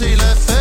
c'est la fête.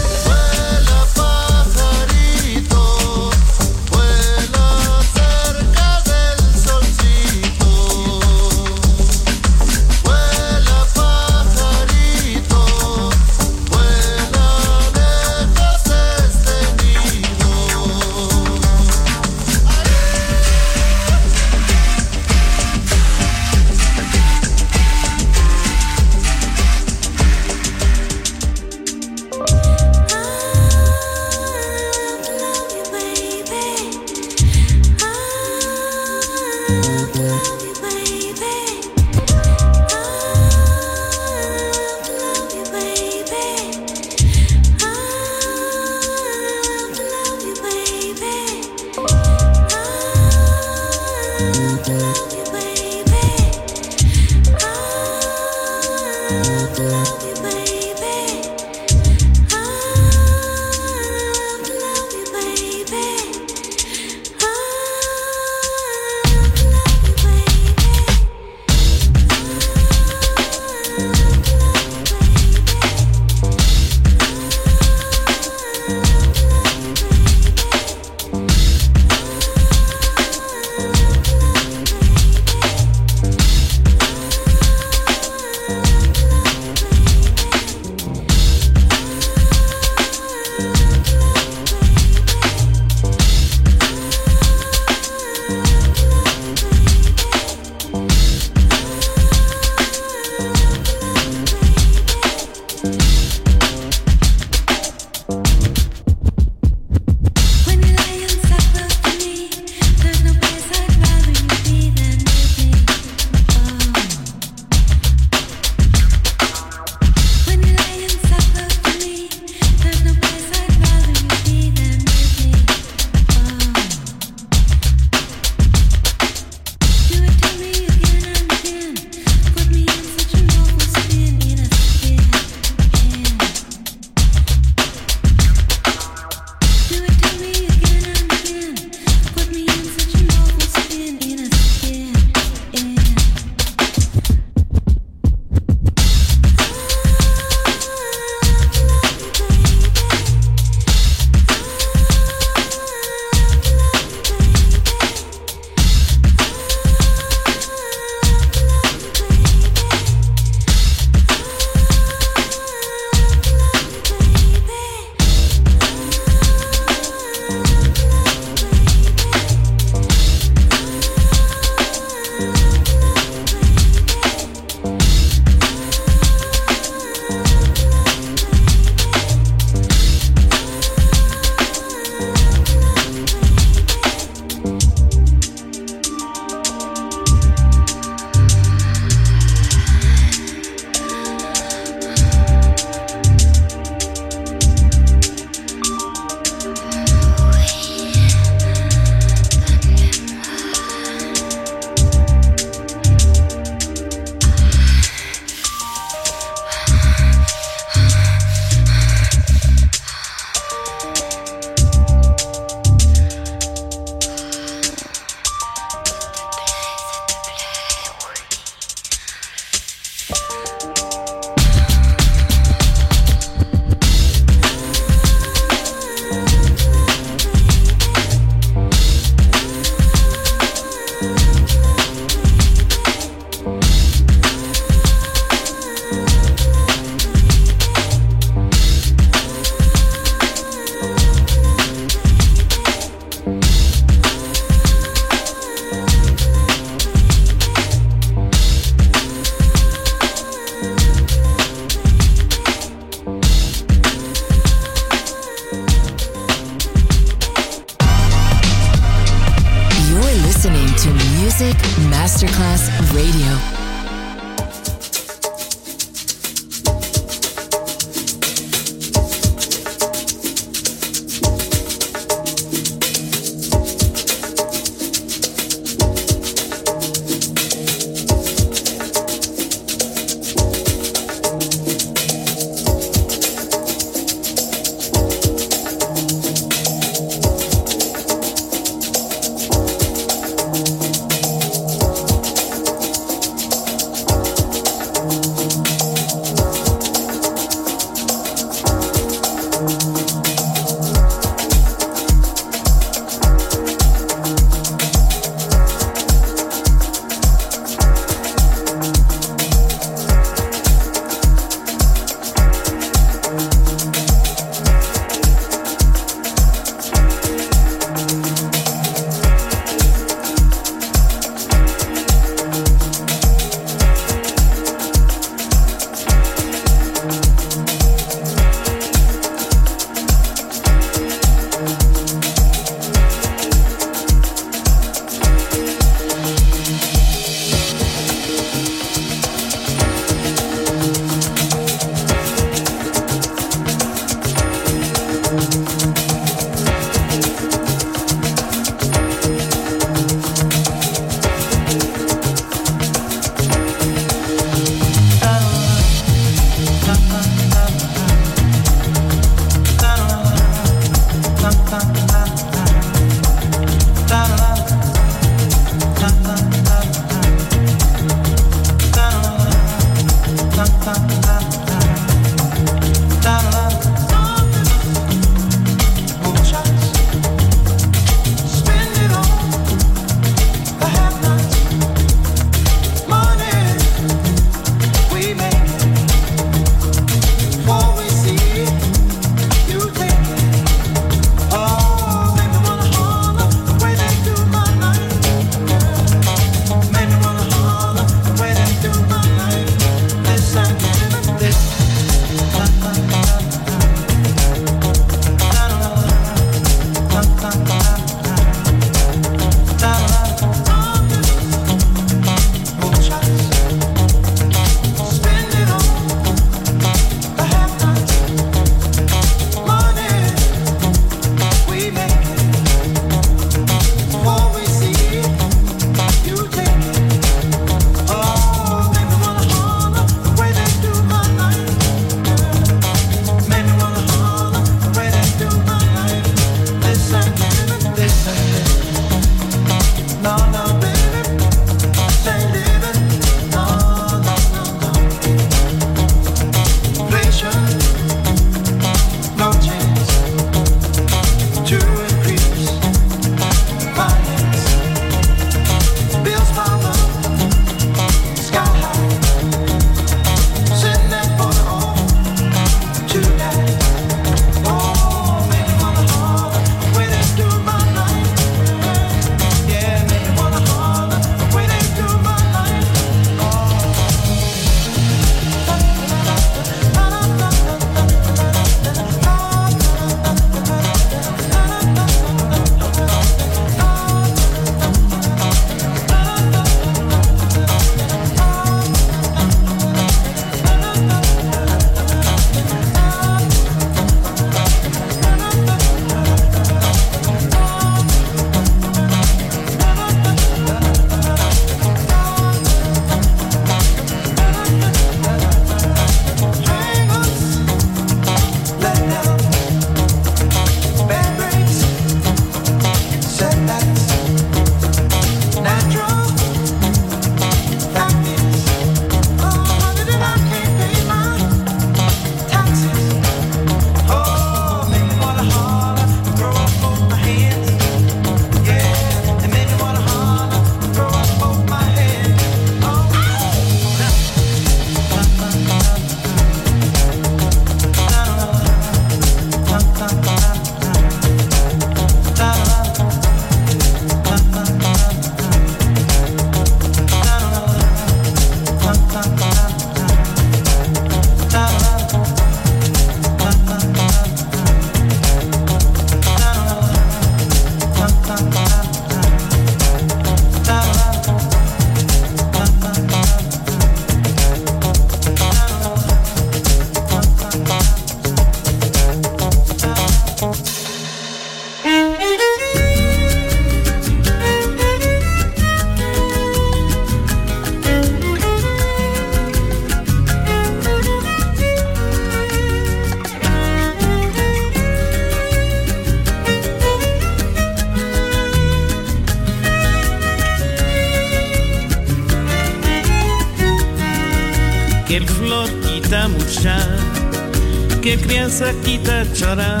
Flor que que criança que tá chorar,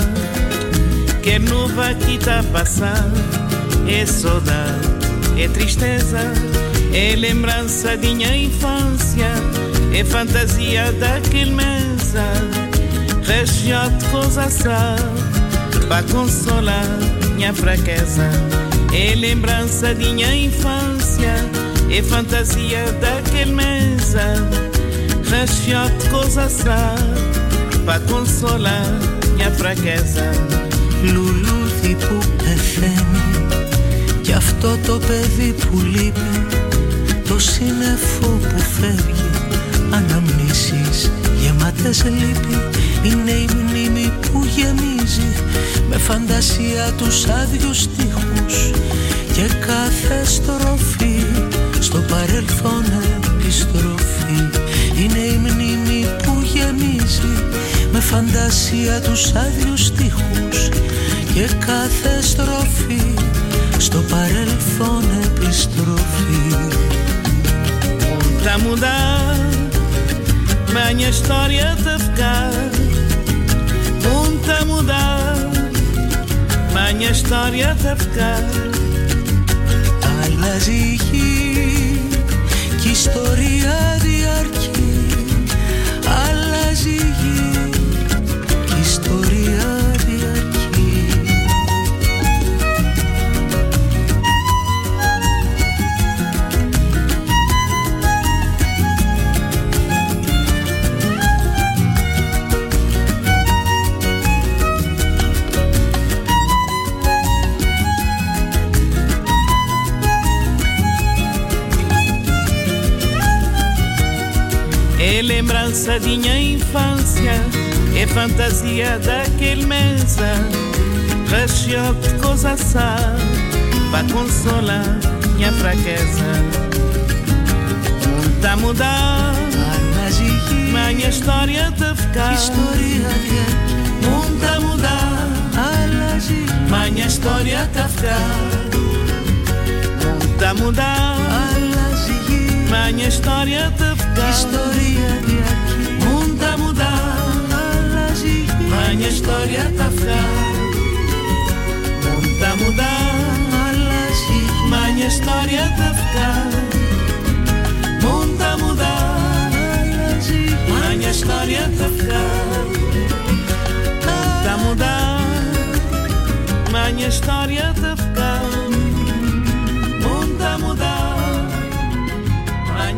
que nuvem que tá passar, é saudade, é tristeza, é lembrança de minha infância, é fantasia daquele mesa, região de coisa para consolar minha fraqueza, é lembrança de minha infância, é fantasia daquele mesa, região de coisa para consolar minha fraqueza. Λουλούδι που πεθαίνει Κι αυτό το παιδί που λείπει Το σύννεφο που φεύγει Αναμνήσεις γεμάτες λύπη Είναι η μνήμη που γεμίζει Με φαντασία τους άδειους στίχους Και κάθε στροφή Στο παρελθόν επιστροφή Είναι η μνήμη που γεμίζει Με φαντασία τους άδειους στίχους Και κάθε στροφή Στο παρελθόν επιστροφή Tá mudar, minha história tá ficar. Muito a mudar, minha história tá ficar. Αλλάζει η γη Κι η ιστορία lembrança de minha infância, é fantasia daquele mesa, recheio de coisa sá, para consolar minha fraqueza. Muita mudar, mas minha história tá ficar. História que é? mudar, mas minha história tá ficar. Muita mudar, mas minha história tá ficar. ιστορία τα μουντά Αλλάζει Μάνια ιστορία τα φτά Μούντα μουντά Αλλάζει Μάνια ιστορία τα φτά Μούντα μουντά Αλλάζει Μάνια ιστορία τα φτά Μούντα Μάνια ιστορία τα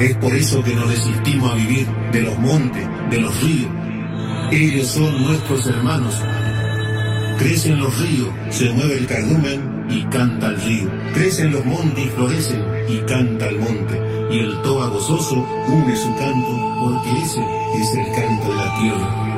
Es por eso que nos resistimos a vivir de los montes, de los ríos. Ellos son nuestros hermanos. Crecen los ríos, se mueve el cardumen y canta el río. Crecen los montes y florecen y canta el monte. Y el toba gozoso une su canto porque ese es el canto de la tierra.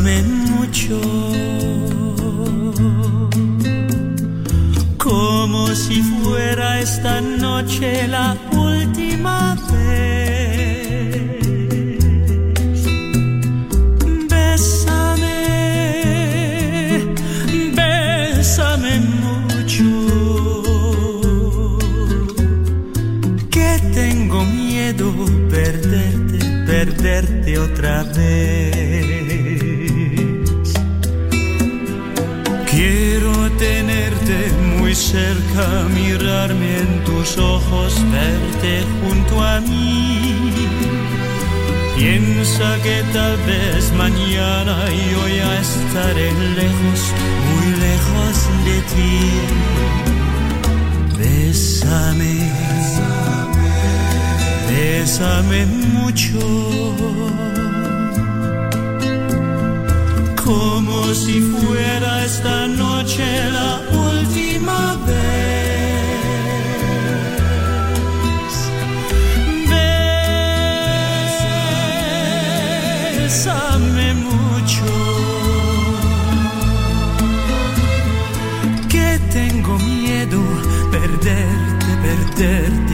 mucho, como si fuera esta noche la tus ojos verte junto a mí. Piensa que tal vez mañana yo ya estaré lejos, muy lejos de ti. Bésame, bésame mucho. Como si fuera esta noche la última Dead.